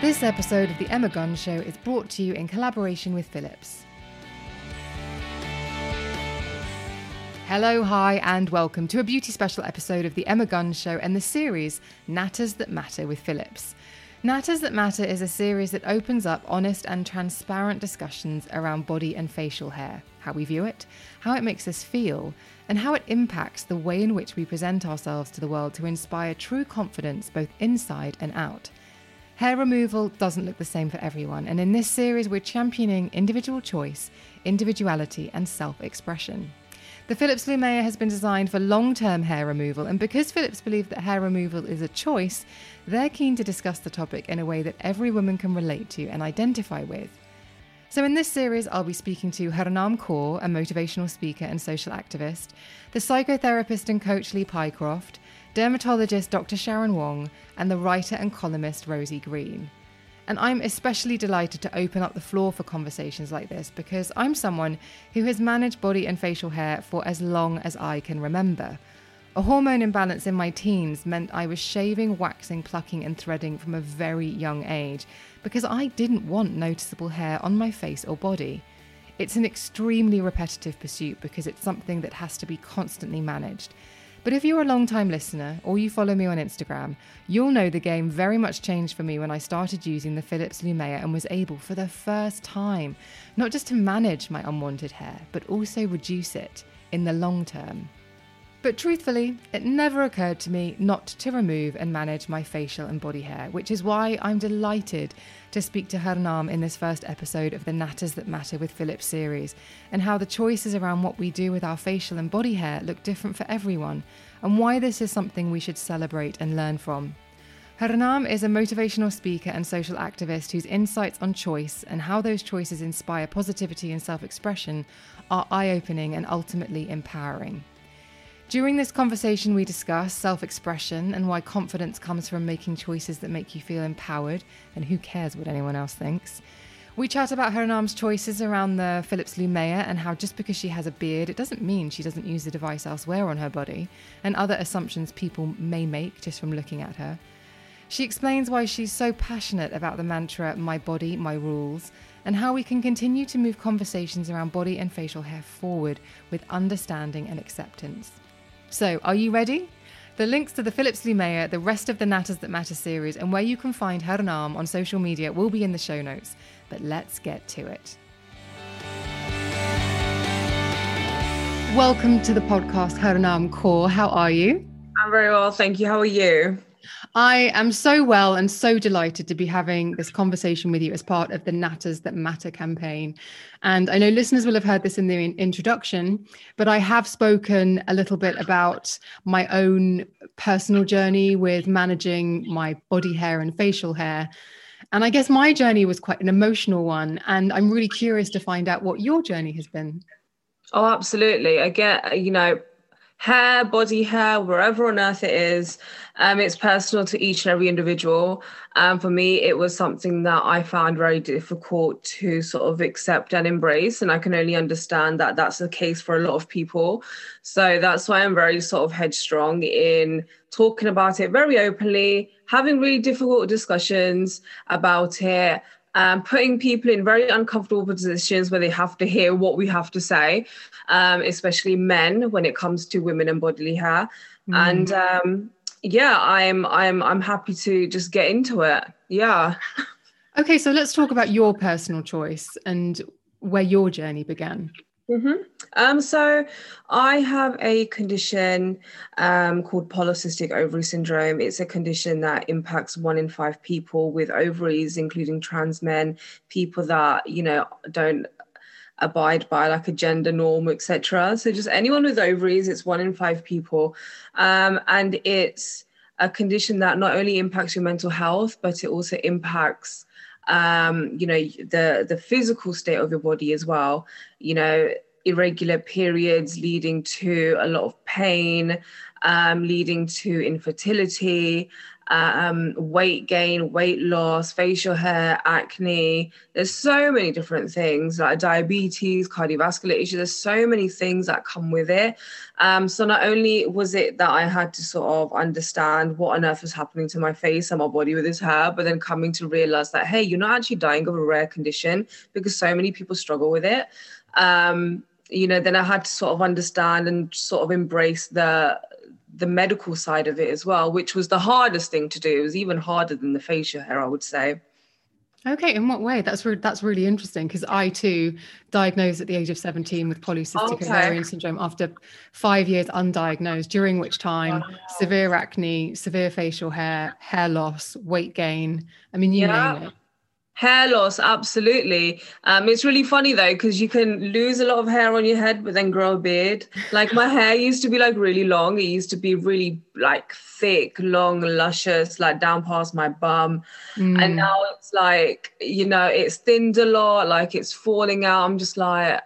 This episode of The Emma Guns Show is brought to you in collaboration with Philips. Hello, hi, and welcome to a beauty special episode of The Emma Guns Show and the series Natters That Matter with Philips. Natters That Matter is a series that opens up honest and transparent discussions around body and facial hair, how we view it, how it makes us feel, and how it impacts the way in which we present ourselves to the world to inspire true confidence both inside and out. Hair removal doesn't look the same for everyone, and in this series, we're championing individual choice, individuality, and self expression. The Philips Lumea has been designed for long term hair removal, and because Philips believe that hair removal is a choice, they're keen to discuss the topic in a way that every woman can relate to and identify with. So, in this series, I'll be speaking to Harnaam Kaur, a motivational speaker and social activist, the psychotherapist and coach Lee Pycroft, dermatologist Dr. Sharon Wong, and the writer and columnist Rosie Green. And I'm especially delighted to open up the floor for conversations like this because I'm someone who has managed body and facial hair for as long as I can remember. A hormone imbalance in my teens meant I was shaving, waxing, plucking, and threading from a very young age because I didn't want noticeable hair on my face or body. It's an extremely repetitive pursuit because it's something that has to be constantly managed. But if you're a long time listener or you follow me on Instagram, you'll know the game very much changed for me when I started using the Philips Lumea and was able for the first time not just to manage my unwanted hair, but also reduce it in the long term. But truthfully, it never occurred to me not to remove and manage my facial and body hair, which is why I'm delighted to speak to Harnaam in this first episode of the Natters That Matter with Philip series, and how the choices around what we do with our facial and body hair look different for everyone, and why this is something we should celebrate and learn from. Harnaam is a motivational speaker and social activist whose insights on choice and how those choices inspire positivity and self expression are eye opening and ultimately empowering. During this conversation, we discuss self expression and why confidence comes from making choices that make you feel empowered, and who cares what anyone else thinks. We chat about Harnaam's choices around the Philips Lumea and how just because she has a beard, it doesn't mean she doesn't use the device elsewhere on her body, and other assumptions people may make just from looking at her. She explains why she's so passionate about the mantra, My body, my rules, and how we can continue to move conversations around body and facial hair forward with understanding and acceptance. So, are you ready? The links to the Philips Lumea, the rest of the Natters That Matter series, and where you can find Harnaam on social media will be in the show notes. But let's get to it. Welcome to the podcast, Harnaam Kaur. How are you? I'm very well, thank you. How are you? I am so well and so delighted to be having this conversation with you as part of the Natters That Matter campaign. And I know listeners will have heard this in the introduction, but I have spoken a little bit about my own personal journey with managing my body hair and facial hair. And I guess my journey was quite an emotional one. And I'm really curious to find out what your journey has been. Oh, absolutely. I get, you know, hair, body hair, wherever on earth it is. Um, it's personal to each and every individual. Um, for me, it was something that I found very difficult to sort of accept and embrace. And I can only understand that that's the case for a lot of people. So that's why I'm very sort of headstrong in talking about it very openly, having really difficult discussions about it um, putting people in very uncomfortable positions where they have to hear what we have to say, um, especially men when it comes to women and bodily hair. Mm. And um, yeah, I'm I'm I'm happy to just get into it. Yeah. Okay, so let's talk about your personal choice and where your journey began. Mm-hmm. Um, so I have a condition um, called polycystic ovary syndrome. It's a condition that impacts one in five people with ovaries, including trans men, people that you know don't abide by like a gender norm, etc. So just anyone with ovaries, it's one in five people, um, and it's a condition that not only impacts your mental health, but it also impacts um, you know the the physical state of your body as well you know irregular periods leading to a lot of pain um, leading to infertility um, weight gain, weight loss, facial hair, acne. There's so many different things like diabetes, cardiovascular issues. There's so many things that come with it. Um, so not only was it that I had to sort of understand what on earth was happening to my face and my body with this hair, but then coming to realize that hey, you're not actually dying of a rare condition because so many people struggle with it. Um, you know, then I had to sort of understand and sort of embrace the the medical side of it as well, which was the hardest thing to do. It was even harder than the facial hair, I would say. Okay, in what way? That's re- that's really interesting because I too diagnosed at the age of 17 with polycystic okay. ovarian syndrome after five years undiagnosed, during which time wow. severe acne, severe facial hair, hair loss, weight gain. I mean, you yeah. name it. Hair loss, absolutely. Um, it's really funny though, because you can lose a lot of hair on your head, but then grow a beard. Like my hair used to be like really long. It used to be really like thick, long, luscious, like down past my bum. Mm. And now it's like, you know, it's thinned a lot, like it's falling out. I'm just like,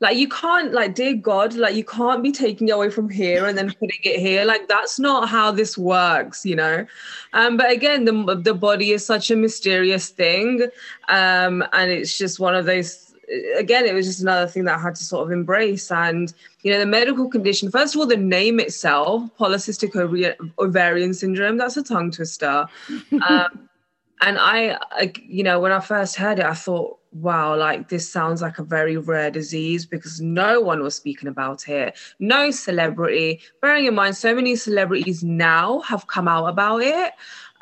like you can't like dear god like you can't be taking it away from here and then putting it here. Like that's not how this works you know? Um but again the the body is such a mysterious thing um and it's just one of those again it was just another thing that i had to sort of embrace. And you know the medical condition first of all the name itself polycystic ovarian syndrome that's a tongue twister. Um and I, I you know when i first heard it i thought wow, like this sounds like a very rare disease because no one was speaking about it. No celebrity. Bearing in mind, so many celebrities now have come out about it.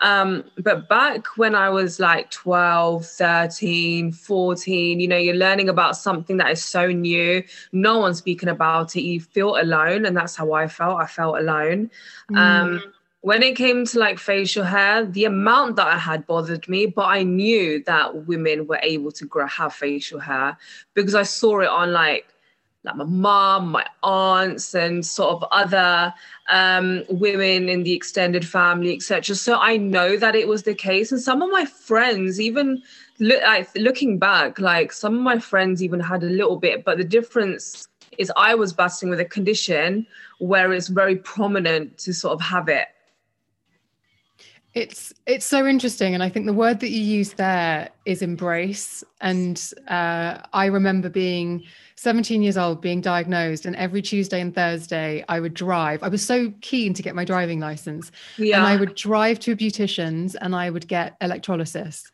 Um, but back when I was like 12, 13, 14, you know, you're learning about something that is so new. No one's speaking about it. You feel alone. And that's how I felt. I felt alone. Mm. Um, when it came to like facial hair, the amount that I had bothered me, but I knew that women were able to grow have facial hair because I saw it on like like my mom, my aunts, and sort of other um, women in the extended family, etc. So I know that it was the case, and some of my friends, even look, like, looking back, like some of my friends even had a little bit, but the difference is I was battling with a condition where it's very prominent to sort of have it it's it's so interesting, and I think the word that you use there is embrace. And uh, I remember being 17 years old, being diagnosed, and every Tuesday and Thursday I would drive. I was so keen to get my driving license, yeah. and I would drive to a beautician's and I would get electrolysis.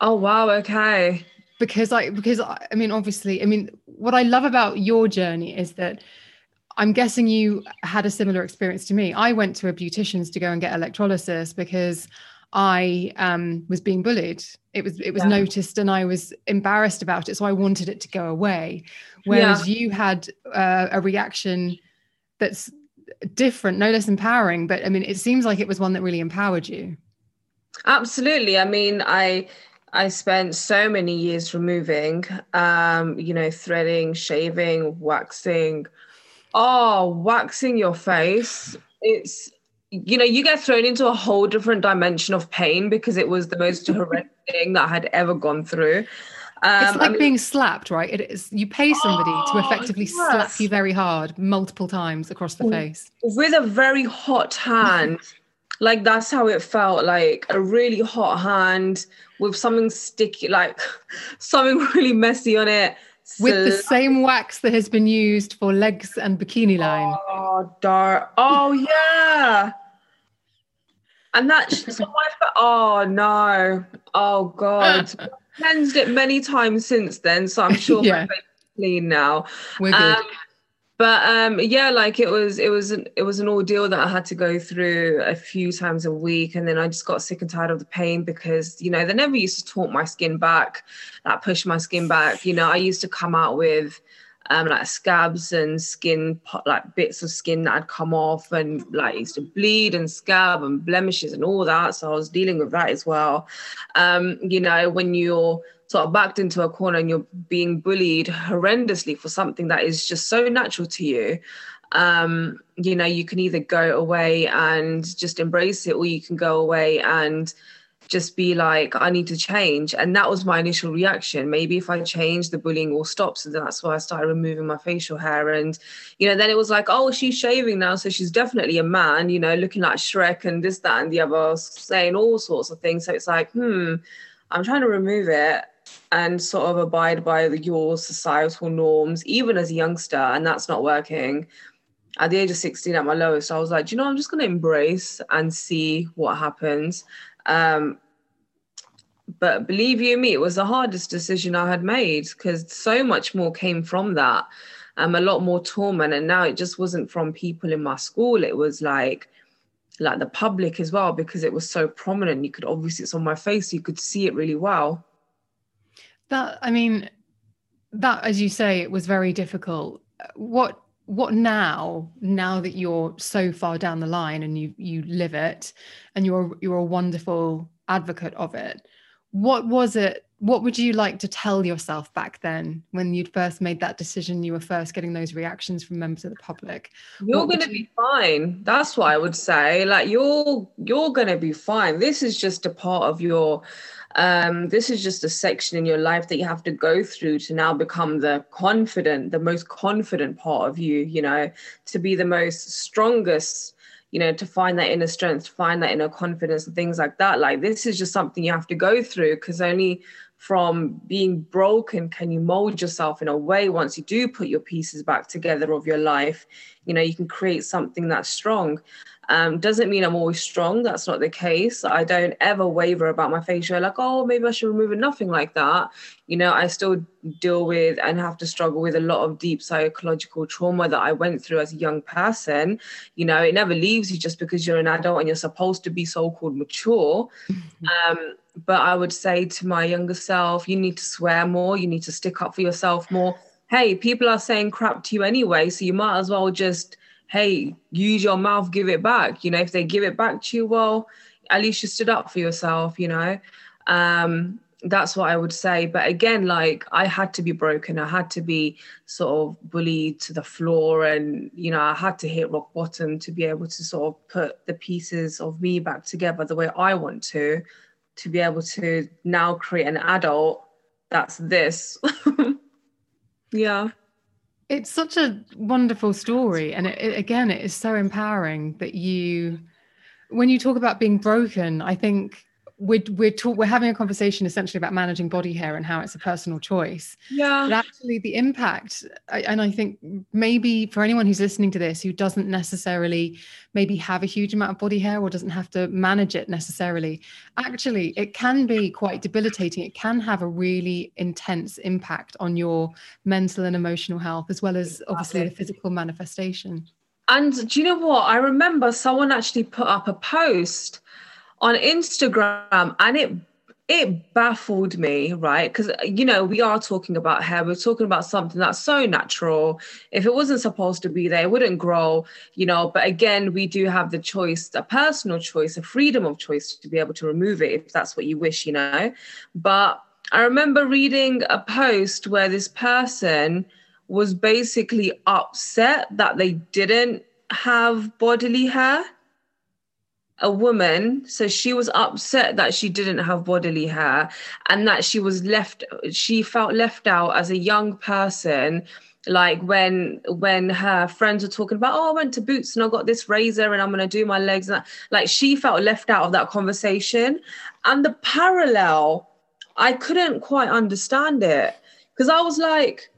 Oh wow! Okay. Because I because I mean obviously I mean what I love about your journey is that I'm guessing you had a similar experience to me. I went to a beautician's to go and get electrolysis because I um, was being bullied. It was it was yeah. noticed, and I was embarrassed about it. So I wanted it to go away. Whereas yeah. you had uh, a reaction that's different, no less empowering. But I mean, it seems like it was one that really empowered you. Absolutely. I mean, I I spent so many years removing, um, you know, threading, shaving, waxing Oh, waxing your face. It's you know, you get thrown into a whole different dimension of pain because it was the most horrific thing that I had ever gone through. Um, it's like I mean, being slapped, right? It is. You pay somebody oh, to effectively yes. slap you very hard multiple times across the face with a very hot hand. like that's how it felt. Like a really hot hand with something sticky, like something really messy on it with the same wax that has been used for legs and bikini line. Oh, dark. Oh, yeah. And that's so my oh no. Oh god. Cleansed it many times since then, so I'm sure yeah. my face is clean now. We're good. Um, but um yeah like it was it was an, it was an ordeal that i had to go through a few times a week and then i just got sick and tired of the pain because you know they never used to taunt my skin back like push my skin back you know i used to come out with um, like scabs and skin, like bits of skin that had come off, and like used to bleed and scab and blemishes and all that. So I was dealing with that as well. Um, you know, when you're sort of backed into a corner and you're being bullied horrendously for something that is just so natural to you, um, you know, you can either go away and just embrace it, or you can go away and just be like, I need to change. And that was my initial reaction. Maybe if I change, the bullying will stop. So that's why I started removing my facial hair. And, you know, then it was like, oh, she's shaving now. So she's definitely a man, you know, looking like Shrek and this, that, and the other, saying all sorts of things. So it's like, hmm, I'm trying to remove it and sort of abide by your societal norms, even as a youngster. And that's not working at the age of 16 at my lowest i was like you know i'm just going to embrace and see what happens um, but believe you me, it was the hardest decision I had made because so much more came from that. Um, a lot more torment, and now it just wasn't from people in my school. It was like, like the public as well because it was so prominent. You could obviously it's on my face, you could see it really well. That I mean, that as you say, it was very difficult. What what now now that you're so far down the line and you you live it and you're you're a wonderful advocate of it what was it what would you like to tell yourself back then when you'd first made that decision you were first getting those reactions from members of the public? You're going to you... be fine. That's what i would say. Like you're you're going to be fine. This is just a part of your um, this is just a section in your life that you have to go through to now become the confident the most confident part of you you know to be the most strongest you know, to find that inner strength, to find that inner confidence and things like that. Like this is just something you have to go through because only from being broken can you mold yourself in a way once you do put your pieces back together of your life you know you can create something that's strong um, doesn't mean I'm always strong. That's not the case. I don't ever waver about my facial. Like, oh, maybe I should remove it. Nothing like that. You know, I still deal with and have to struggle with a lot of deep psychological trauma that I went through as a young person. You know, it never leaves you just because you're an adult and you're supposed to be so-called mature. Um, but I would say to my younger self, you need to swear more. You need to stick up for yourself more. Hey, people are saying crap to you anyway, so you might as well just hey, use your mouth, give it back. You know, if they give it back to you, well, at least you stood up for yourself, you know. Um, that's what I would say. But again, like I had to be broken. I had to be sort of bullied to the floor, and you know, I had to hit rock bottom to be able to sort of put the pieces of me back together the way I want to, to be able to now create an adult that's this. yeah it's such a wonderful story and it, it, again it is so empowering that you when you talk about being broken i think we're we're talk, we're having a conversation essentially about managing body hair and how it's a personal choice. Yeah. But actually, the impact, and I think maybe for anyone who's listening to this who doesn't necessarily maybe have a huge amount of body hair or doesn't have to manage it necessarily, actually, it can be quite debilitating. It can have a really intense impact on your mental and emotional health, as well as obviously the physical manifestation. And do you know what? I remember someone actually put up a post on Instagram and it it baffled me, right? Because you know, we are talking about hair, we're talking about something that's so natural. If it wasn't supposed to be there, it wouldn't grow, you know. But again, we do have the choice, a personal choice, a freedom of choice to be able to remove it if that's what you wish, you know. But I remember reading a post where this person was basically upset that they didn't have bodily hair a woman so she was upset that she didn't have bodily hair and that she was left she felt left out as a young person like when when her friends were talking about oh i went to boots and i got this razor and i'm going to do my legs and that, like she felt left out of that conversation. And the parallel i couldn't quite understand it because i was like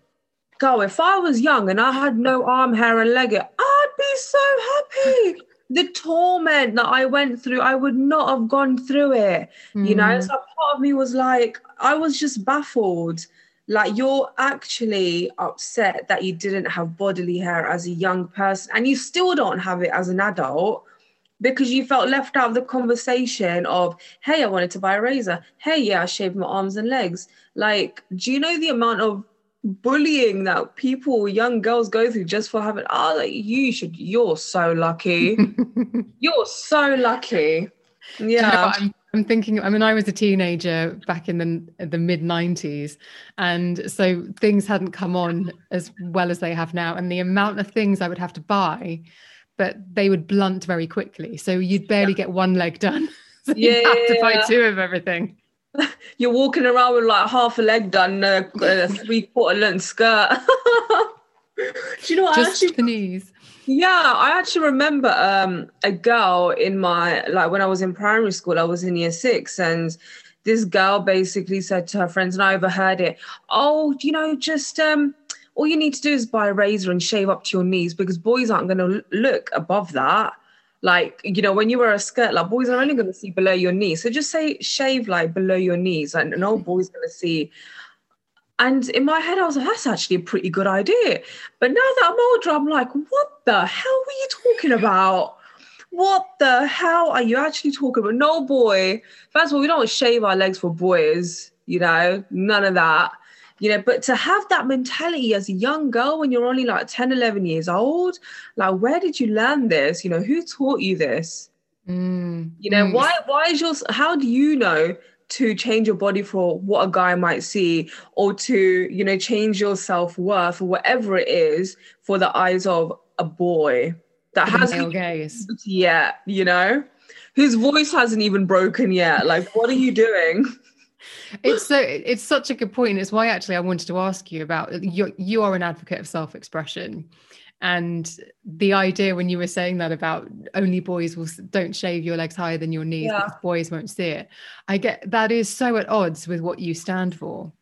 go if i was young and i had no arm hair and leg i'd be so happy the torment that I went through, I would not have gone through it. Mm. You know, mm. so part of me was like, I was just baffled like you're actually upset that you didn't have bodily hair as a young person and you still don't have it as an adult because you felt left out of the conversation of hey i wanted to buy a razor hey yeah i shaved my arms and legs like do you know the amount of bullying that people young girls go through just for having oh like you should you're so lucky. You're so lucky. Yeah you know I'm, I'm, thinking i mean i was a teenager back in the the mid 90s and so things hadn't come on as well as they have now and the amount of things i would have to buy but they would blunt very quickly. So you'd barely yeah. get one leg done. So yeah, you have to buy two of everything you're walking around with like half a leg done, a, a three quarter length skirt. Do you know what? Just actually, the knees. Yeah, I actually remember um, a girl in my like when I was in primary school. I was in year six, and this girl basically said to her friends, and I overheard it. Oh, you know, just um, all you need to do is buy a razor and shave up to your knees because boys aren't going to look above that like you know when you wear a skirt like boys are only going to see below your knees. So just say shave like below your knees and no boy's going to see. And in my head i was like that's actually a pretty good idea. But now that i'm older i'm like what the hell were you talking about? What the hell are you actually talking about? No boy. First of all we don't shave our legs for boys you know none of that you know but to have that mentality as a young girl when you're only like 10 11 years old like where did you learn this you know who taught you this mm. you know mm. why why is your how do you know to change your body for what a guy might see or to you know change your self-worth or whatever it is for the eyes of a boy that has no gaze. yet you know whose voice hasn't even broken yet like what are you doing it's so it's such a good point. It's why actually I wanted to ask you about you. You are an advocate of self-expression, and the idea when you were saying that about only boys will don't shave your legs higher than your knees yeah. boys won't see it. I get that is so at odds with what you stand for.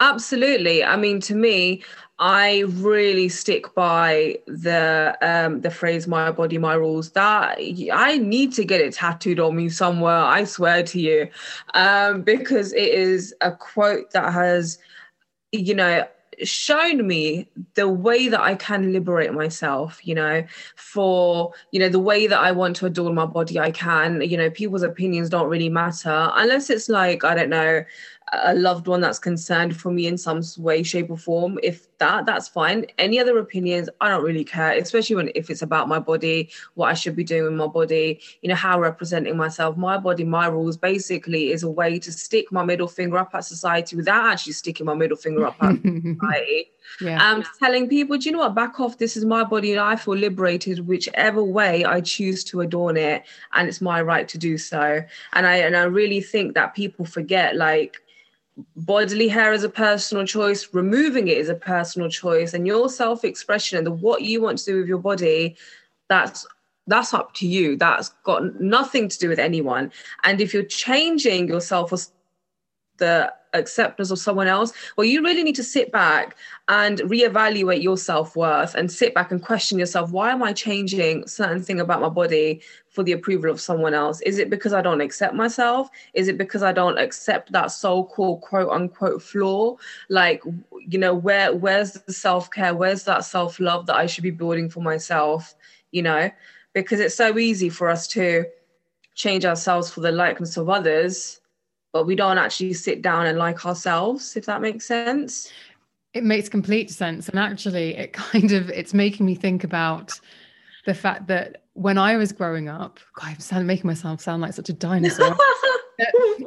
Absolutely. I mean, to me, I really stick by the um, the phrase "my body, my rules." That I need to get it tattooed on me somewhere. I swear to you, um, because it is a quote that has, you know, shown me the way that I can liberate myself, you know, for, you know, the way that I want to adorn my body, I can, you know, people's opinions don't really matter unless it's like, I don't know, a loved one that's concerned for me in some way shape or form. If that that's fine. Any other opinions i don't really care especially when if it's about my body what i should be doing with my body you know how representing myself. My body my rules basically is a way to stick my middle finger up at society without actually sticking my middle finger up at society. Yeah. um telling people do you know what? Back off. This is my body and i feel liberated whichever way i choose to adorn it and it's my right to do so. And i and i really think that people forget like bodily hair is a personal choice removing it is a personal choice and your self-expression and the, what you want to do with your body that's that's up to you. That's got nothing to do with anyone. And if you're changing yourself for the acceptance of someone else well you really need to sit back and reevaluate your self-worth and sit back and question yourself why am i changing certain thing about my body for the approval of someone else? Is it because i don't accept myself? Is it because i don't accept that so-called quote unquote flaw? Like you know where where's the self-care? Where's that self-love that i should be building for myself you know? Because it's so easy for us to change ourselves for the likeness of others but we don't actually sit down and like ourselves if that makes sense. It makes complete sense. And actually it kind of it's making me think about the fact that when i was growing up God, i'm making myself sound like such a dinosaur.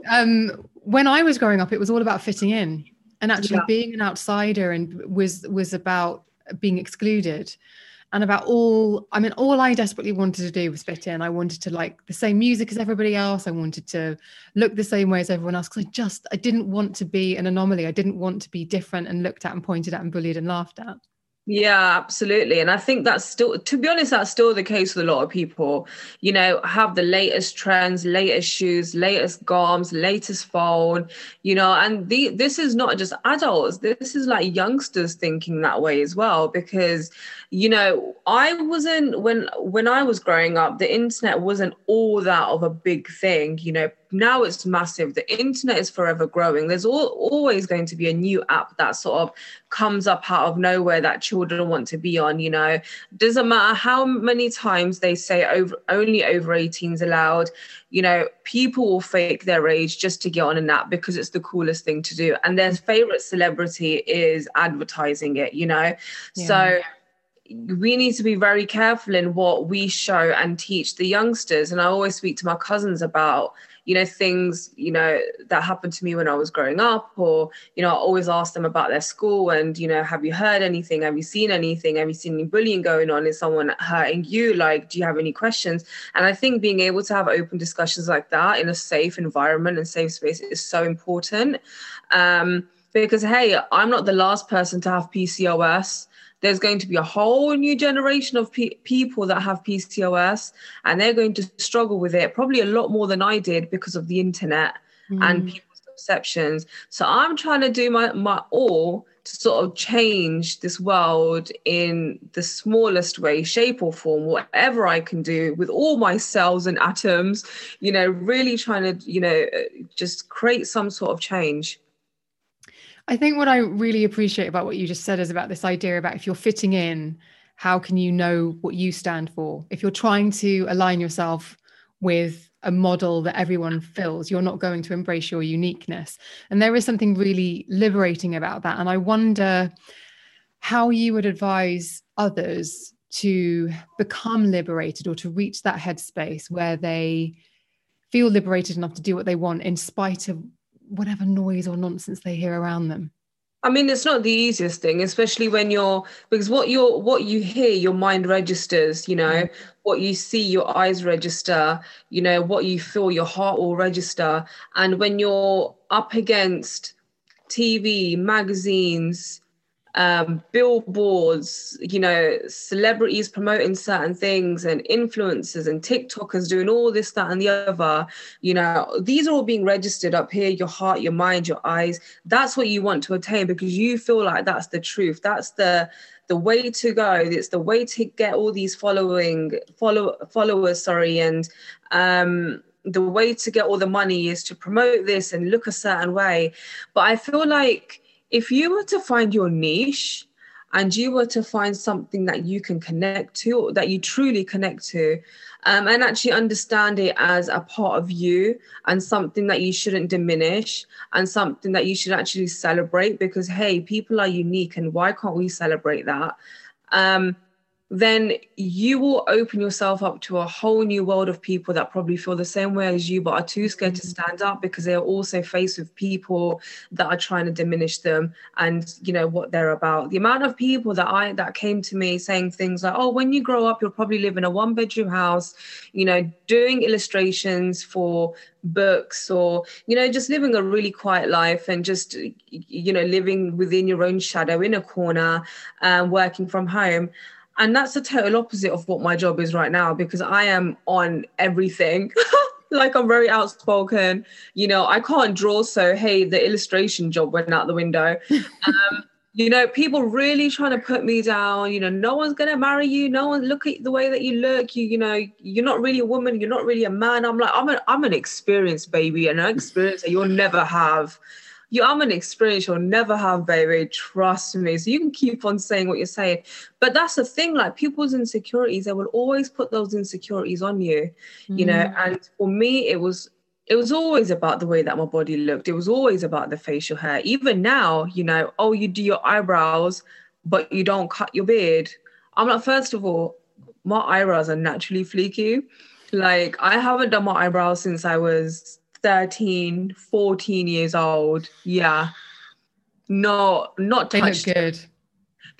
Um, when i was growing up it was all about fitting in. And actually yeah. being an outsider and was was about being excluded and about all i mean all i desperately wanted to do was fit in. I wanted to like the same music as everybody else. I wanted to look the same way as everyone else because i just i didn't want to be an anomaly. I didn't want to be different and looked at and pointed at and bullied and laughed at yeah, absolutely. And I think that's still, to be honest, that's still the case with a lot of people. You know, have the latest trends, latest shoes, latest garms, latest phone, you know, and the, this is not just adults, this is like youngsters thinking that way as well. Because, you know, I wasn't, when, when I was growing up, the internet wasn't all that of a big thing. You know, now it's massive. The internet is forever growing. There's all, always going to be a new app that sort of comes up out of nowhere that children want to be on. You know, doesn't matter how many times they say over only over 18s allowed. You know, people will fake their age just to get on an app because it's the coolest thing to do, and their favorite celebrity is advertising it. You know, yeah. so we need to be very careful in what we show and teach the youngsters. And I always speak to my cousins about, you know, things, you know, that happened to me when I was growing up, or, you know, I always ask them about their school and, you know, have you heard anything? Have you seen anything? Have you seen any bullying going on? Is someone hurting you? Like, do you have any questions? And I think being able to have open discussions like that in a safe environment and safe space is so important. Um, because hey, I'm not the last person to have PCOS there's going to be a whole new generation of pe- people that have PCOS and they're going to struggle with it probably a lot more than I did because of the internet mm. and people's perceptions. So I'm trying to do my, my all to sort of change this world in the smallest way, shape, or form, whatever I can do with all my cells and atoms, you know, really trying to, you know, just create some sort of change. I think what I really appreciate about what you just said is about this idea about if you're fitting in, how can you know what you stand for? If you're trying to align yourself with a model that everyone fills, you're not going to embrace your uniqueness. And there is something really liberating about that. And I wonder how you would advise others to become liberated or to reach that headspace where they feel liberated enough to do what they want in spite of whatever noise or nonsense they hear around them I mean, it's not the easiest thing, especially when you're because what you're what you hear, your mind registers. You know, mm. what you see, your eyes register. You know, what you feel, your heart will register. And when you're up against TV, magazines, um, billboards, you know, celebrities promoting certain things and influencers and TikTokers doing all this, that, and the other. You know, these are all being registered up here your heart, your mind, your eyes. That's what you want to attain because you feel like that's the truth. That's the the way to go. It's the way to get all these following follow followers, sorry, and um the way to get all the money is to promote this and look a certain way. But I feel like if you were to find your niche and you were to find something that you can connect to, that you truly connect to, um, and actually understand it as a part of you and something that you shouldn't diminish and something that you should actually celebrate because, hey, people are unique and why can't we celebrate that? Um, then you will open yourself up to a whole new world of people that probably feel the same way as you, but are too scared to mm-hmm. stand up because they are also faced with people that are trying to diminish them and you know what they're about. The amount of people that I that came to me saying things like, "Oh, when you grow up, you'll probably live in a one-bedroom house," you know, doing illustrations for books or you know just living a really quiet life and just you know living within your own shadow in a corner and um, working from home and that's the total opposite of what my job is right now because I am on everything. like I'm very outspoken. You know, I can't draw, so hey, the illustration job went out the window. Um, you know, people really trying to put me down. You know, no one's gonna marry you. No one look at the way that you look. You, you know, you're not really a woman. You're not really a man. I'm like, I'm an, I'm an experienced baby, and an experience that you'll never have you I'm an experience you'll never have, baby. Trust me. So you can keep on saying what you're saying. But that's the thing, like people's insecurities, they will always put those insecurities on you, mm. you know. Mm. And for me, it was it was always about the way that my body looked. It was always about the facial hair. Even now, you know, oh, you do your eyebrows, but you don't cut your beard. I'm like, first of all, my eyebrows are naturally fleeky. Like, I haven't done my eyebrows since I was 13, 14 years old. Yeah. No, not they touched. look good.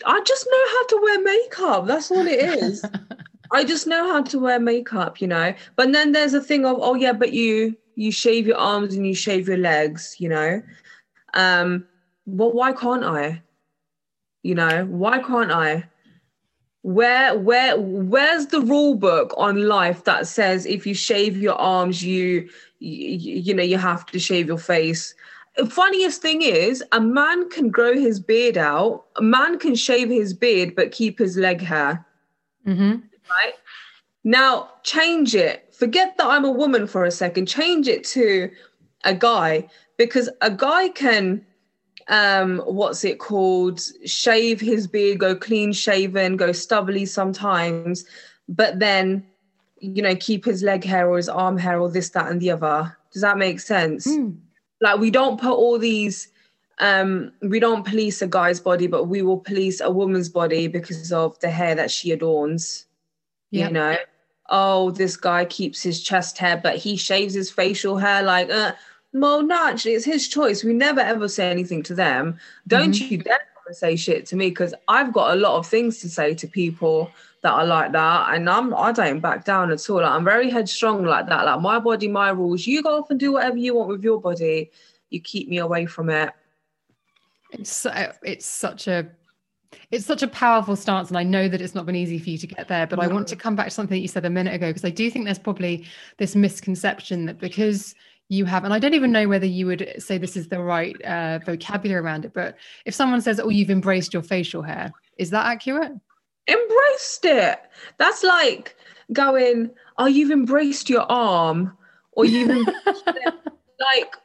I just know how to wear makeup. That's all it is. I just know how to wear makeup, you know. But then there's a thing of, oh yeah, but you you shave your arms and you shave your legs, you know. Um, well, why can't I? You know, why can't I? Where where where's the rule book on life that says if you shave your arms you you, you know you have to shave your face funniest thing is a man can grow his beard out a man can shave his beard but keep his leg hair mm-hmm. right Now change it. Forget that I'm a woman for a second. Change it to a guy because a guy can um what's it called shave his beard go clean shaven go stubbly sometimes but then you know keep his leg hair or his arm hair or this that and the other does that make sense mm. like we don't put all these um we don't police a guy's body but we will police a woman's body because of the hair that she adorns yep. you know oh this guy keeps his chest hair but he shaves his facial hair like uh, well, no, actually, it's his choice. We never ever say anything to them. Don't mm-hmm. you dare say shit to me because I've got a lot of things to say to people that are like that, and I'm I don't back down at all. Like, I'm very headstrong like that. Like my body, my rules. You go off and do whatever you want with your body. You keep me away from it. It's so, it's such a it's such a powerful stance and i know that it's not been easy for you to get there but no. i want to come back to something that you said a minute ago because i do think there's probably this misconception that because you have and i don't even know whether you would say this is the right uh, vocabulary around it but if someone says oh you've embraced your facial hair is that accurate embraced it that's like going oh you've embraced your arm or you've embraced it. like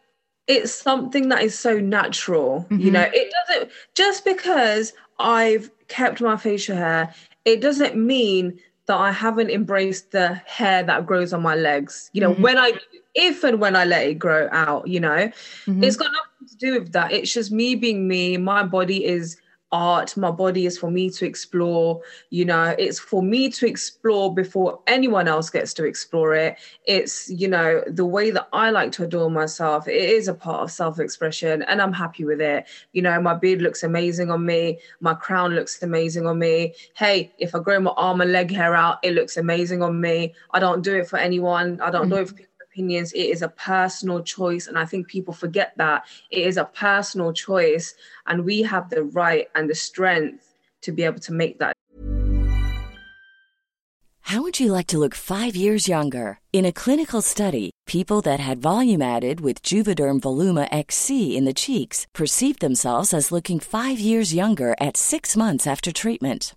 it's something that is so natural mm-hmm. you know it doesn't just because i've kept my facial hair it doesn't mean that I haven't embraced the hair that grows on my legs. You know, mm-hmm. when I if and when I let it grow out, you know, mm-hmm. it's got nothing to do with that. It's just me being me. My body is art. My body is for me to explore. You know, it's for me to explore before anyone else gets to explore it. It's, you know, the way that I like to adore myself. It is a part of self expression and I'm happy with it. You know, my beard looks amazing on me. My crown looks amazing on me. Hey, if I grow my arm and leg hair out, it looks amazing on me. I don't do it for anyone. I don't mm-hmm. do it for people opinions. It is a personal choice. And I think people forget that it is a personal choice. And we have the right and the strength to be able to make that. How would you like to look five years younger? In a clinical study, people that had volume added with Juvederm Voluma XC in the cheeks perceived themselves as looking five years younger at six months after treatment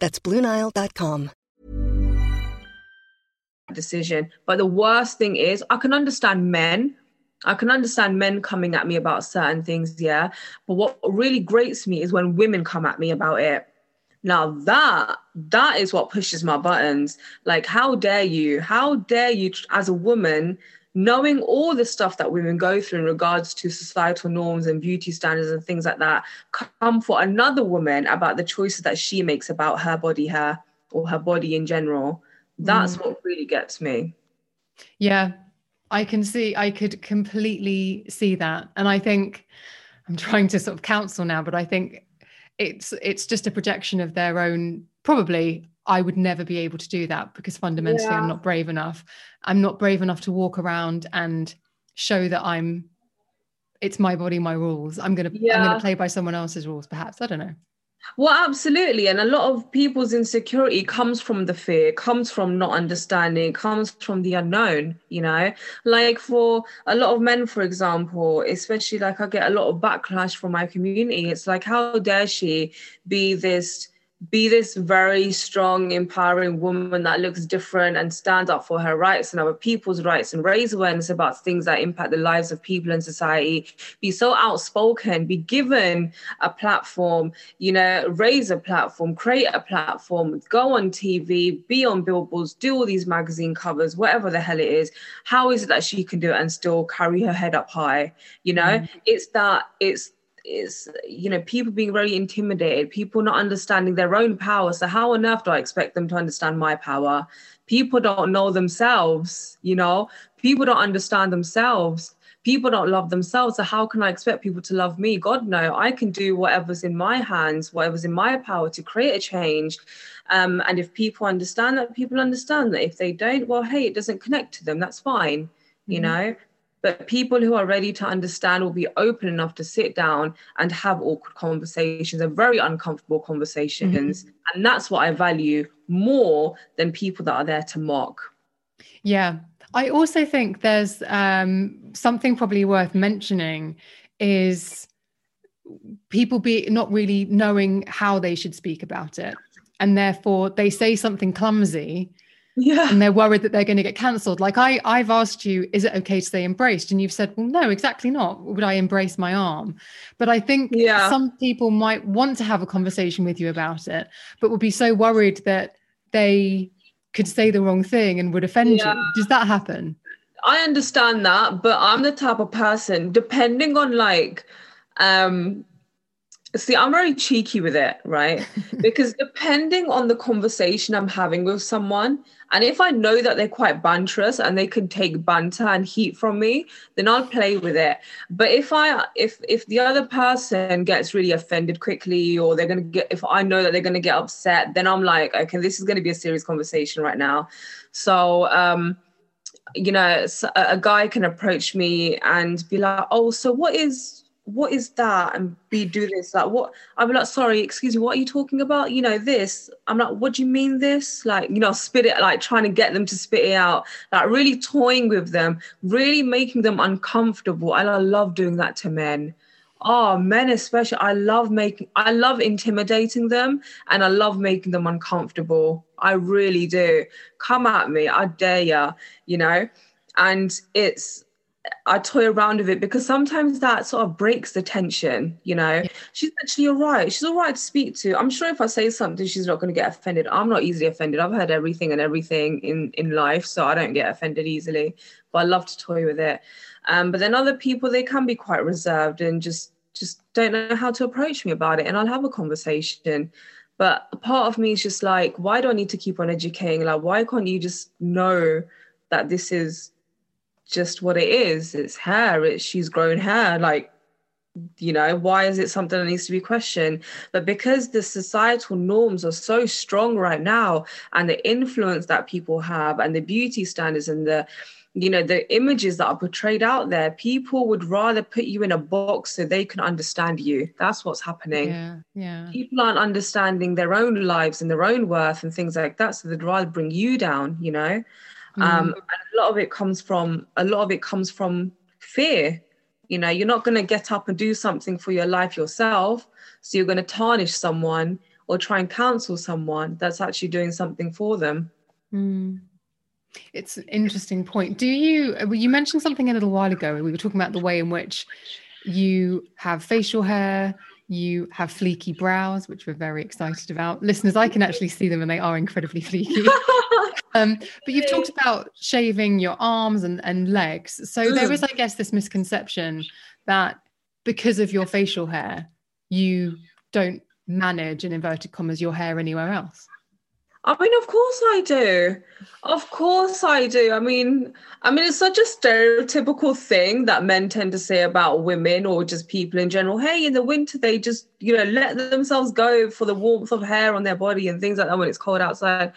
That's BlueNile.com. Decision. But the worst thing is, I can understand men. I can understand men coming at me about certain things, yeah. But what really grates me is when women come at me about it. Now that that is what pushes my buttons. Like, how dare you? How dare you, as a woman, knowing all the stuff that women go through in regards to societal norms and beauty standards and things like that, come for another woman about the choices that she makes about her body hair or her body in general. That's mm. what really gets me. Yeah, I can see, I could completely see that. And I think I'm trying to sort of counsel now, but I think it's it's just a projection of their own probably I would never be able to do that because fundamentally yeah. I'm not brave enough. I'm not brave enough to walk around and show that I'm it's my body, my rules. I'm gonna yeah. I'm gonna play by someone else's rules, perhaps. I don't know. Well, absolutely. And a lot of people's insecurity comes from the fear, comes from not understanding, comes from the unknown, you know? Like for a lot of men, for example, especially like I get a lot of backlash from my community. It's like, how dare she be this be this very strong, empowering woman that looks different and stands up for her rights and other people's rights and raise awareness about things that impact the lives of people in society. Be so outspoken, be given a platform, you know, raise a platform, create a platform, go on TV, be on billboards, do all these magazine covers, whatever the hell it is. How is it that she can do it and still carry her head up high? You know, mm-hmm. it's that, it's, is you know people being very intimidated people not understanding their own power. So how on earth do i expect them to understand my power? People don't know themselves you know? People don't understand themselves. People don't love themselves. So how can i expect people to love me? God no. I can do whatever's in my hands whatever's in my power to create a change. Um, and if people understand that people understand that. If they don't well hey it doesn't connect to them. That's fine you mm-hmm. know but people who are ready to understand will be open enough to sit down and have awkward conversations and very uncomfortable conversations. Mm-hmm. And that's what I value more than people that are there to mock. Yeah. I also think there's um, something probably worth mentioning is people be not really knowing how they should speak about it. And therefore they say something clumsy yeah. and they're worried that they're going to get cancelled. Like i i've asked you is it okay to stay embraced? And you've said well no exactly not. Would i embrace my arm? But i think yeah. some people might want to have a conversation with you about it but would be so worried that they could say the wrong thing and would offend yeah. you does that happen? I understand that but i'm the type of person depending on like um See, I'm very cheeky with it, right? because depending on the conversation I'm having with someone, and if I know that they're quite banterous and they can take banter and heat from me, then I'll play with it. But if I if if the other person gets really offended quickly or they're gonna get if I know that they're gonna get upset, then I'm like, okay, this is gonna be a serious conversation right now. So um you know, a guy can approach me and be like, "Oh, so what is what is that? And be do this like what i'm like sorry excuse me what are you talking about? You know this. I'm like what do you mean this? Like you know spit it like trying to get them to spit it out. Like really toying with them really making them uncomfortable. And i love doing that to men. Oh men especially i love making i love intimidating them and i love making them uncomfortable. I really do. Come at me i dare you you know? And it's I toy around with it because sometimes that sort of breaks the tension, you know. Yeah. She's actually all right. She's all right to speak to. I'm sure if I say something, she's not going to get offended. I'm not easily offended. I've heard everything and everything in, in life, so I don't get offended easily. But I love to toy with it. Um, but then other people, they can be quite reserved and just just don't know how to approach me about it. And I'll have a conversation. But a part of me is just like, why do I need to keep on educating? Like, why can't you just know that this is just what it is. It's hair. It's she's grown hair. Like, you know, why is it something that needs to be questioned? But because the societal norms are so strong right now, and the influence that people have, and the beauty standards, and the you know the images that are portrayed out there people would rather put you in a box so they can understand you that's what's happening yeah yeah people aren't understanding their own lives and their own worth and things like that so they'd rather bring you down you know Mm. Um, a lot of it comes from a lot of it comes from fear. You know, you're not going to get up and do something for your life yourself, so you're going to tarnish someone or try and counsel someone that's actually doing something for them. Mm. It's an interesting point. Do you? You mentioned something a little while ago. We were talking about the way in which you have facial hair, you have fleeky brows, which we're very excited about. Listeners, I can actually see them and they are incredibly fleeky. Um, but you've talked about shaving your arms and, and legs. So there is, I guess, this misconception that because of your facial hair, you don't manage in inverted commas your hair anywhere else. I mean, of course I do. Of course I do. I mean, I mean, it's such a stereotypical thing that men tend to say about women or just people in general. Hey, in the winter, they just, you know, let themselves go for the warmth of hair on their body and things like that when it's cold outside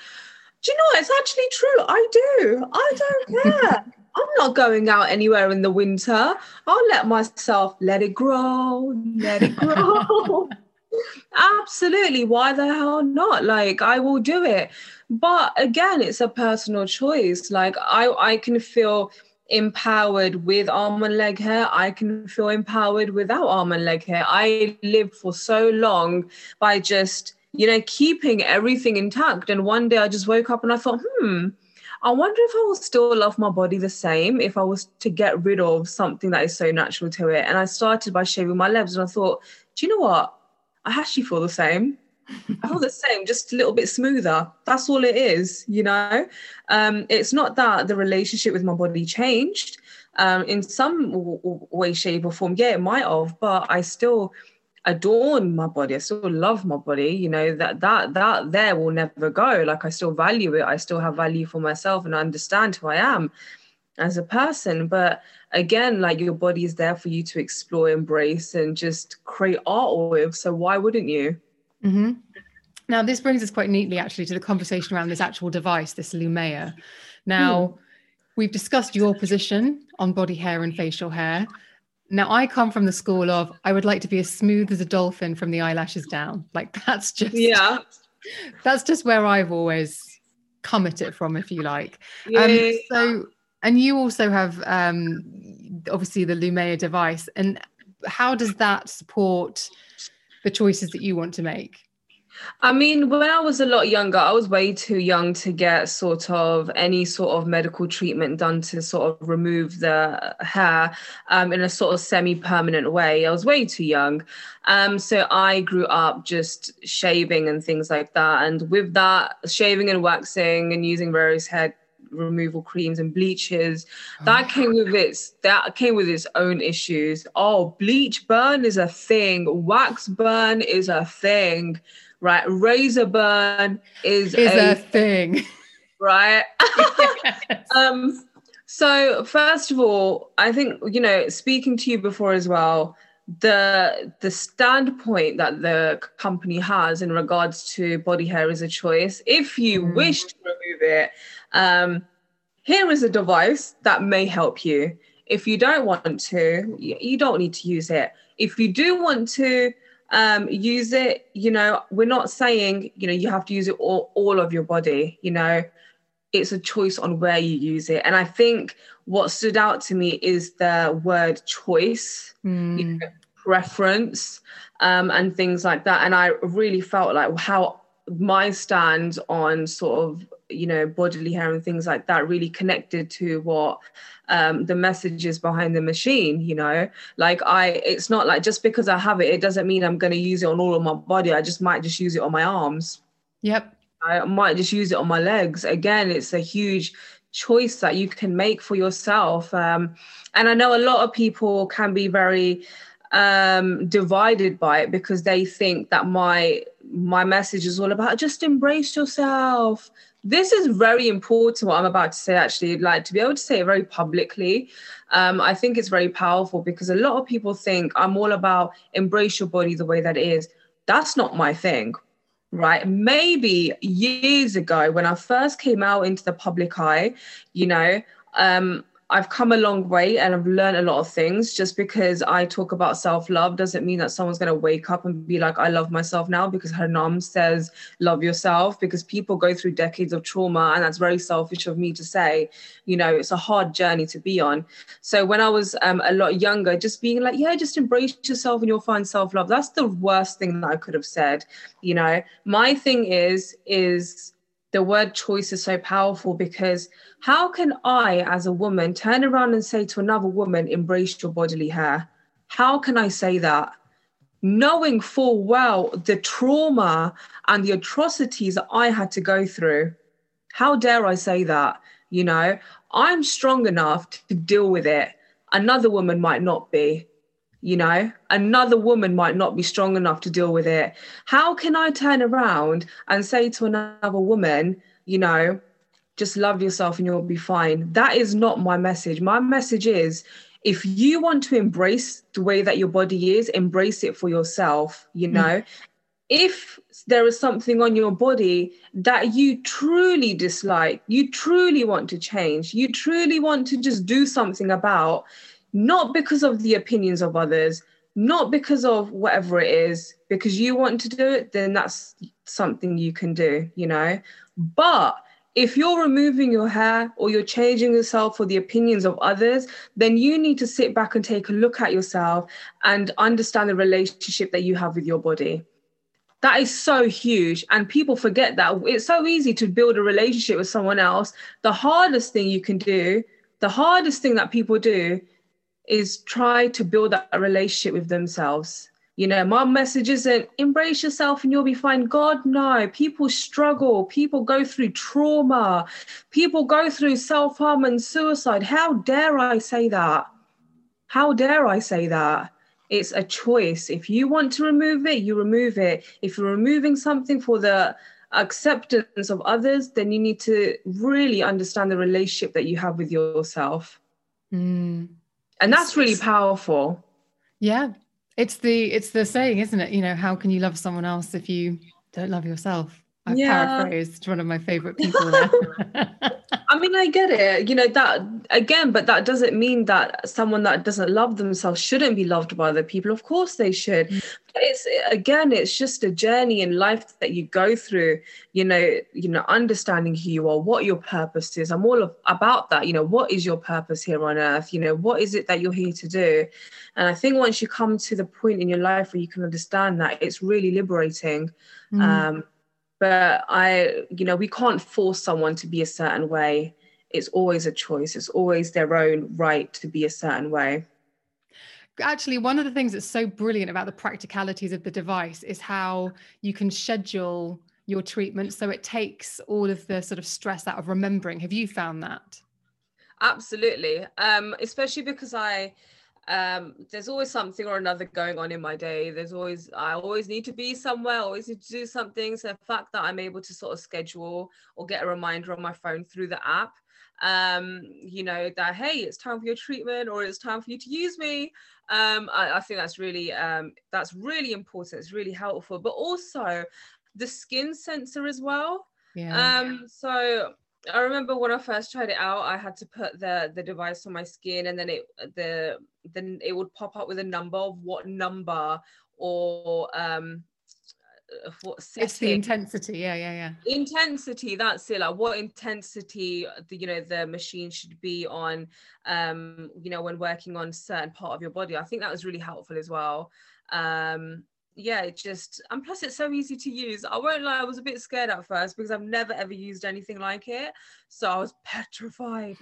do you know it's actually true. I do. I don't care. I'm not going out anywhere in the winter. I'll let myself let it grow let it grow. Absolutely. Why the hell not? Like i will do it. But again it's a personal choice. Like i i can feel empowered with arm and leg hair. I can feel empowered without arm and leg hair. I lived for so long by just you know, keeping everything intact. And one day I just woke up and I thought, hmm, I wonder if I will still love my body the same if I was to get rid of something that is so natural to it. And I started by shaving my legs and I thought, do you know what? I actually feel the same. I feel the same, just a little bit smoother. That's all it is, you know. Um, it's not that the relationship with my body changed um, in some w- w- way, shape, or form. Yeah, it might have, but I still adorn my body. I still love my body. You know that that that there will never go. Like I still value it. I still have value for myself, and I understand who I am as a person. But again, like your body is there for you to explore, embrace, and just create art with. So why wouldn't you? Mm-hmm. Now, this brings us quite neatly actually to the conversation around this actual device, this Lumea. Now, hmm. we've discussed your position on body hair and facial hair. Now, I come from the school of I would like to be as smooth as a dolphin from the eyelashes down. Like that's just yeah, that's just where I've always come at it from, if you like. Yeah. Um, so, and you also have um, obviously the Lumea device, and how does that support the choices that you want to make? I mean, when I was a lot younger, I was way too young to get sort of any sort of medical treatment done to sort of remove the hair um, in a sort of semi permanent way. I was way too young. Um, so I grew up just shaving and things like that. And with that, shaving and waxing and using various hair removal creams and bleaches that came with its that came with its own issues oh bleach burn is a thing wax burn is a thing right? Razor burn is, is a, a thing, right? yes. um, so first of all, I think you know, speaking to you before as well, the the standpoint that the company has in regards to body hair is a choice. If you mm. wish to remove it, um, here is a device that may help you. If you don't want to, you don't need to use it. If you do want to, um, use it. You know, we're not saying, you know, you have to use it all, all of your body, you know, it's a choice on where you use it. And I think what stood out to me is the word choice, mm. you know, preference, um, and things like that. And I really felt like how my stand on sort of you know bodily hair and things like that really connected to what um, the messages behind the machine you know? Like i it's not like just because i have it it doesn't mean i'm going to use it on all of my body. I just might just use it on my arms. Yep. I might just use it on my legs. Again it's a huge choice that you can make for yourself um, and i know a lot of people can be very um, divided by it because they think that my my message is all about just embrace yourself this is very important what i'm about to say actually. Like to be able to say it very publicly um, i think it's very powerful because a lot of people think i'm all about embrace your body the way that it is. That's not my thing right? Maybe years ago when i first came out into the public eye you know um, I've come a long way and I've learned a lot of things. Just because I talk about self love doesn't mean that someone's going to wake up and be like, I love myself now because Harnaam says, love yourself. Because people go through decades of trauma, and that's very selfish of me to say. You know, it's a hard journey to be on. So when I was um, a lot younger, just being like, yeah, just embrace yourself and you'll find self love. That's the worst thing that I could have said. You know, my thing is, is the word choice is so powerful because how can I, as a woman, turn around and say to another woman, embrace your bodily hair? How can I say that? Knowing full well the trauma and the atrocities that I had to go through. How dare I say that? You know, I'm strong enough to deal with it. Another woman might not be you know another woman might not be strong enough to deal with it how can i turn around and say to another woman you know just love yourself and you'll be fine. That is not my message. My message is if you want to embrace the way that your body is, embrace it for yourself, you hmm. know. Mm. If there is something on your body that you truly dislike, you truly want to change, you truly want to just do something about, not because of the opinions of others, not because of whatever it is, because you want to do it, then that's something you can do, you know. But if you're removing your hair or you're changing yourself for the opinions of others, then you need to sit back and take a look at yourself and understand the relationship that you have with your body. That is so huge. And people forget that. It's so easy to build a relationship with someone else. The hardest thing you can do, the hardest thing that people do is try to build that relationship with themselves. You know, my message isn't embrace yourself and you'll be fine. God, no. People struggle. People go through trauma. People go through self harm and suicide. How dare I say that? How dare I say that? It's a choice. If you want to remove it, you remove it. If you're removing something for the acceptance of others, then you need to really understand the relationship that you have with yourself. Mm. And that's really powerful. Yeah. It's the it's the saying, isn't it? You know, how can you love someone else if you don't love yourself? I've yeah. paraphrased one of my favorite people. I mean, I get it, you know, that again, but that doesn't mean that someone that doesn't love themselves shouldn't be loved by other people. Of course they should. Mm. But it's again, it's just a journey in life that you go through, you know, you know, understanding who you are, what your purpose is. I'm all of, about that, you know, what is your purpose here on earth? You know, what is it that you're here to do? And I think once you come to the point in your life where you can understand that, it's really liberating. Mm. Um, but i you know we can't force someone to be a certain way. It's always a choice. It's always their own right to be a certain way. Actually one of the things that's so brilliant about the practicalities of the device is how you can schedule your treatment. So it takes all of the sort of stress out of remembering. Have you found that? Absolutely. Um especially because i um there's always something or another going on in my day. There's always i always need to be somewhere always need to do something. So the fact that i'm able to sort of schedule or get a reminder on my phone through the app um you know that hey it's time for your treatment or it's time for you to use me um I, I think that's really um that's really important. It's really helpful. But also the skin sensor as well. Yeah. Um so I remember when I first tried it out, I had to put the the device on my skin, and then it the then it would pop up with a number of what number or um what setting. it's the intensity. Yeah yeah yeah. Intensity that's it. Like what intensity the you know the machine should be on um you know when working on certain part of your body. I think that was really helpful as well. Um yeah, it just and plus it's so easy to use. I won't lie, I was a bit scared at first because I've never ever used anything like it. So I was petrified.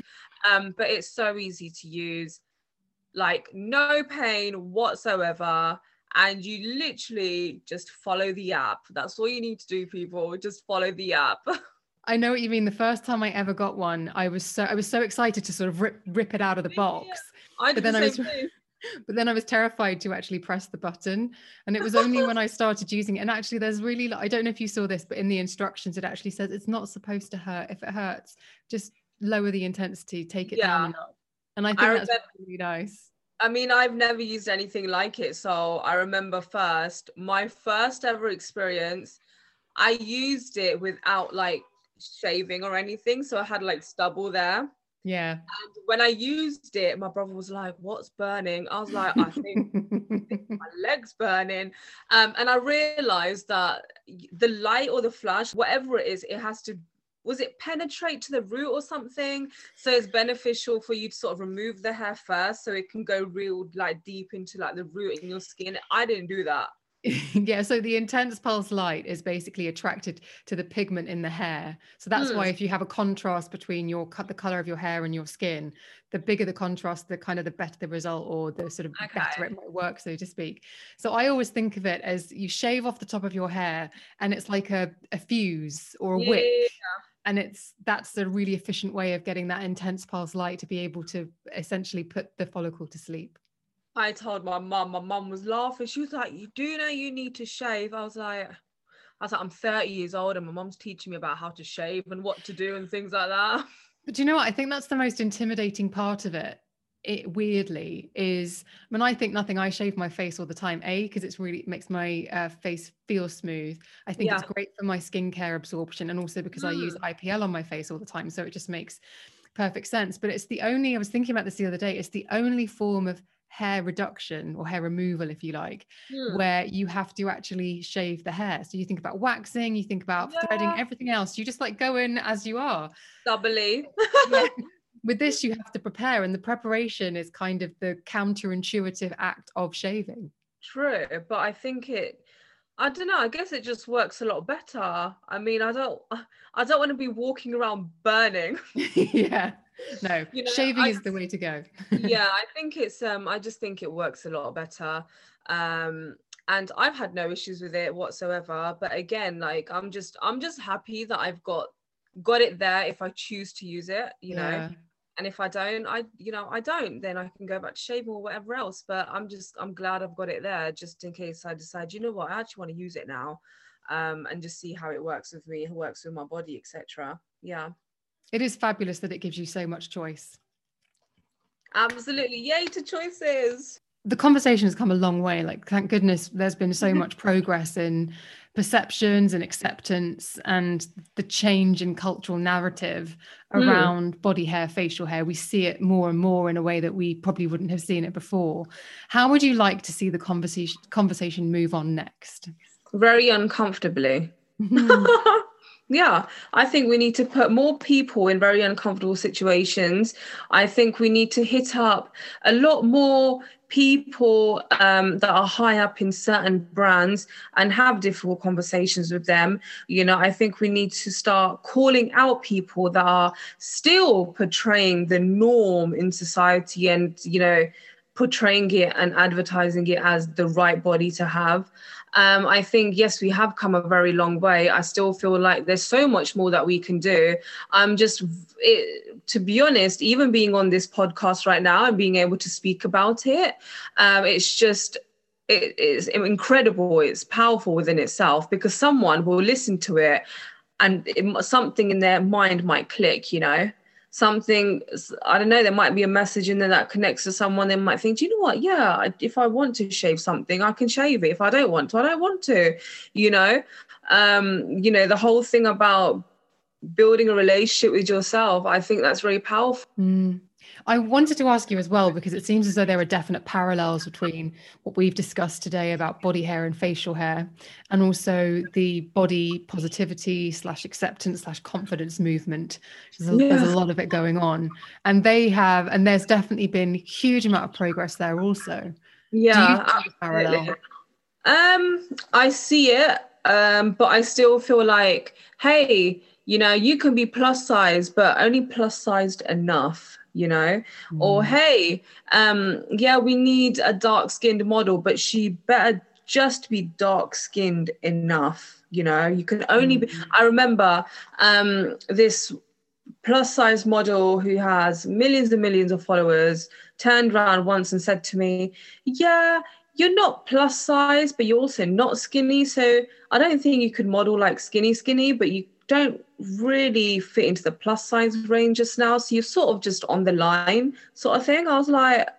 Um, but it's so easy to use, like no pain whatsoever. And you literally just follow the app. That's all you need to do, people. Just follow the app. I know what you mean. The first time I ever got one, I was so I was so excited to sort of rip rip it out of the box. Yeah, I but then the I was but then I was terrified to actually press the button. And it was only when I started using it. And actually, there's really, I don't know if you saw this, but in the instructions, it actually says it's not supposed to hurt. If it hurts, just lower the intensity, take it yeah. down And I think I that's remember, really nice. I mean, I've never used anything like it. So I remember first, my first ever experience, I used it without like shaving or anything. So I had like stubble there. Yeah. And when I used it, my brother was like, What's burning? I was like, I think, my leg's burning. Um, and I realized that the light or the flash, whatever it is, it has to was it penetrate to the root or something so it's beneficial for you to sort of remove the hair first so it can go real like deep into like the root in your skin i didn't do that yeah so the intense pulse light is basically attracted to the pigment in the hair so that's mm. why if you have a contrast between your cut the color of your hair and your skin the bigger the contrast the kind of the better the result or the sort of okay. better it might work so to speak so i always think of it as you shave off the top of your hair and it's like a, a fuse or a yeah. wick and it's that's a really efficient way of getting that intense pulse light to be able to essentially put the follicle to sleep I told my mum, my mum was laughing. She was like, You do know you need to shave? I was like, I was like, I'm 30 years old and my mum's teaching me about how to shave and what to do and things like that. But do you know what? I think that's the most intimidating part of it. It weirdly is when I think nothing, I shave my face all the time. A, because it's really it makes my uh, face feel smooth. I think yeah. it's great for my skincare absorption and also because mm. I use. IPL on my face all the time. So it just makes perfect sense. But it's the only, I was thinking about this the other day, it's the only form of hair reduction or hair removal, if you like, mm. where you have to actually shave the hair. So you think about waxing, you think about yeah. threading, everything else. You just like go in as you are. Doubly. With this, you have to prepare, and the preparation is kind of the counterintuitive act of shaving. True, but I think it I don't know. I guess it just works a lot better. I mean, I don't, I don't want to be walking around burning. yeah. No, You know, shaving I- is the way to go. yeah, I think it's. Um, I just think it works a lot better. Um, and I've had no issues with it whatsoever. But again, like I'm just, I'm just happy that I've got got it there if I choose to use it. You know. And if I don't, I you know I don't, then I can go back to shaving or whatever else. But I'm just I'm glad I've got it there just in case I decide, you know what, I actually want to use it now, um, and just see how it works with me, it works with my body, etc. Yeah, It is fabulous that it gives you so much choice. absolutely, yay to choices. the conversation has come a long way. Like, thank goodness there's been so much progress in perceptions and acceptance and the change in cultural narrative Mm. around body hair, facial hair. We see it more and more in a way that we probably wouldn't have seen it before. How would you like to see the conversation conversation move on next? Very uncomfortably. yeah, I think we need to put more people in very uncomfortable situations. I think we need to hit up a lot more people um, that are high up in certain brands and have difficult conversations with them. You know, I think we need to start calling out people that are still portraying the norm in society and, you know, portraying it and advertising it as the right body to have. Um, I think, yes, we have come a very long way. I still feel like there's so much more that we can do. I'm just, it, to be honest, even being on this podcast right now and being able to speak about it, um, it's just, it is incredible. It's powerful within itself because someone will listen to it and it, something in their mind might click, you know? Something i don't know there might be a message in there that connects to someone. They might think do you know what? Yeah if i want to shave something i can shave it. If i don't want to i don't want to you know? Um you know the whole thing about building a relationship with yourself i think that's really powerful. Mm. I wanted to ask you as well because it seems as though there are definite parallels between what we've discussed today about body hair and facial hair, and also the body positivity slash acceptance slash confidence movement. There's a, there's a lot of it going on, and they have, and there's definitely been huge amount of progress there also. yeah see parallel? um i see it um but i still feel like hey you know you can be plus size but only plus sized enough you know? Or hey um yeah we need a dark skinned model but she better just be dark skinned enough you know? You can only be i remember um this plus size model who has millions and millions of followers turned around once and said to me yeah you're not plus size but you're also not skinny so i don't think you could model like skinny skinny but you don't really fit into the plus size range just now so you're sort of just on the line sort of thing i was like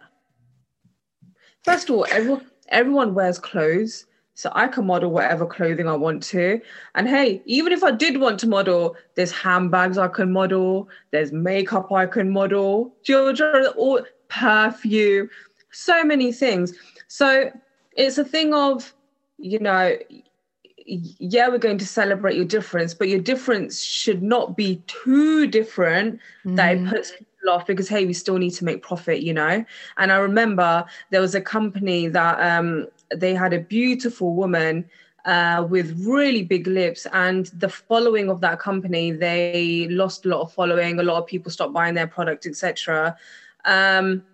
first of all everyone everyone wears clothes so I can model whatever clothing I want to. And hey, even if I did want to model, there's handbags I can model, there's makeup I can model, deodorant, or perfume, so many things. So it's a thing of, you know, yeah, we're going to celebrate your difference, but your difference should not be too different that it puts people off because hey, we still need to make profit, you know. And I remember there was a company that um, they had a beautiful woman uh, with really big lips, and the following of that company, they lost a lot of following. A lot of people stopped buying their product, etc. Um,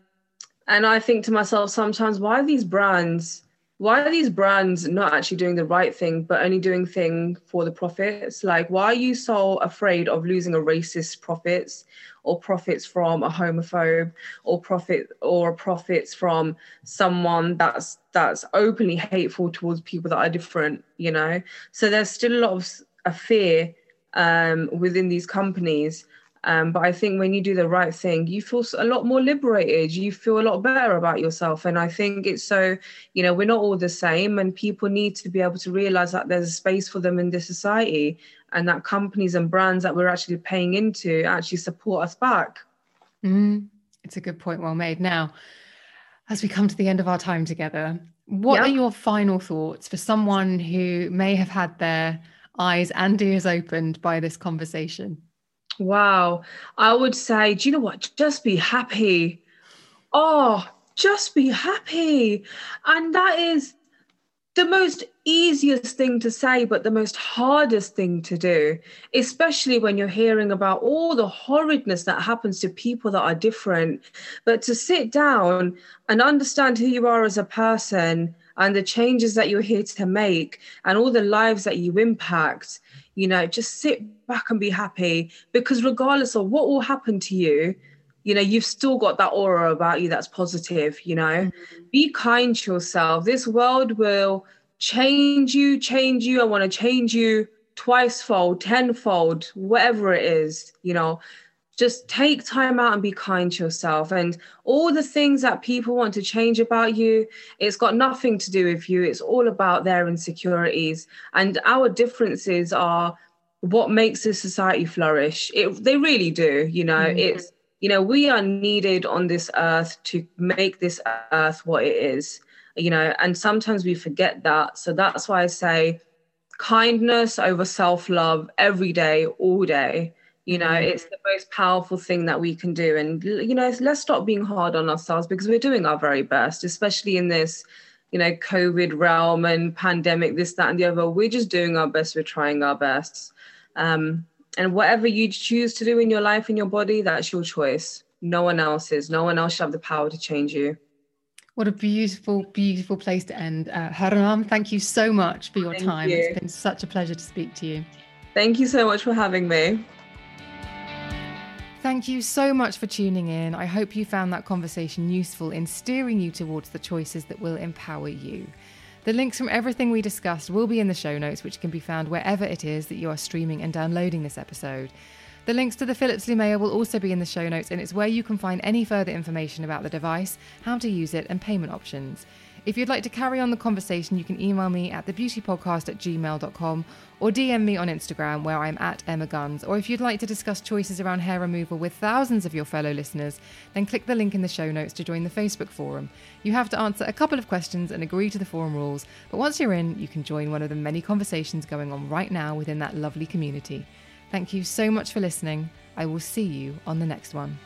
and I think to myself sometimes, why are these brands? Why are these brands not actually doing the right thing, but only doing thing for the profits? Like, why are you so afraid of losing a racist profits or profits from a homophobe or profit or profits from someone that's that's openly hateful towards people that are different? You know, so there's still a lot of a fear um, within these companies. Um, but I think when you do the right thing, you feel a lot more liberated. You feel a lot better about yourself. And I think it's so, you know, we're not all the same, and people need to be able to realize that there's a space for them in this society, and that companies and brands that we're actually paying into actually support us back. Mm, it's a good point. Well made. Now, as we come to the end of our time together, what Yeah. are your final thoughts for someone who may have had their eyes and ears opened by this conversation? Wow. I would say, do you know what? Just be happy. Oh, just be happy. And that is the most easiest thing to say, but the most hardest thing to do, especially when you're hearing about all the horridness that happens to people that are different. But to sit down and understand who you are as a person and the changes that you're here to make and all the lives that you impact, you know, just sit back and be happy. Because regardless of what will happen to you, you know you've still got that aura about you that's positive you know? Mm-hmm. be kind to yourself. This world will change you change you. I want to change you twice fold tenfold whatever it is you know just take time out and be kind to yourself and all the things that people want to change about you it's got nothing to do with you it's all about their insecurities and our differences are what makes this society flourish it, they really do you know mm-hmm. it's you know, we are needed on this earth to make this earth what it is, you know, and sometimes we forget that. So that's why I say kindness over self love every day, all day. You know, mm-hmm. it's the most powerful thing that we can do. And, you know, let's stop being hard on ourselves because we're doing our very best, especially in this, you know, COVID realm and pandemic, this, that, and the other. We're just doing our best. We're trying our best. Um, and whatever you choose to do in your life, in your body, that's your choice. No one else's. No one else should have the power to change you. What a beautiful, beautiful place to end. Uh, Harnaam, thank you so much for your thank time. You. It's been such a pleasure to speak to you. Thank you so much for having me. Thank you so much for tuning in. I hope you found that conversation useful in steering you towards the choices that will empower you. The links from everything we discussed will be in the show notes, which can be found wherever it is that you are streaming and downloading this episode. The links to the Philips Lumea will also be in the show notes, and it's where you can find any further information about the device, how to use it, and payment options. If you'd like to carry on the conversation, you can email me at thebeautypodcast at gmail.com or DM me on Instagram where I'm at Emma Guns. Or if you'd like to discuss choices around hair removal with thousands of your fellow listeners, then click the link in the show notes to join the Facebook forum. You have to answer a couple of questions and agree to the forum rules, but once you're in, you can join one of the many conversations going on right now within that lovely community. Thank you so much for listening. I will see you on the next one.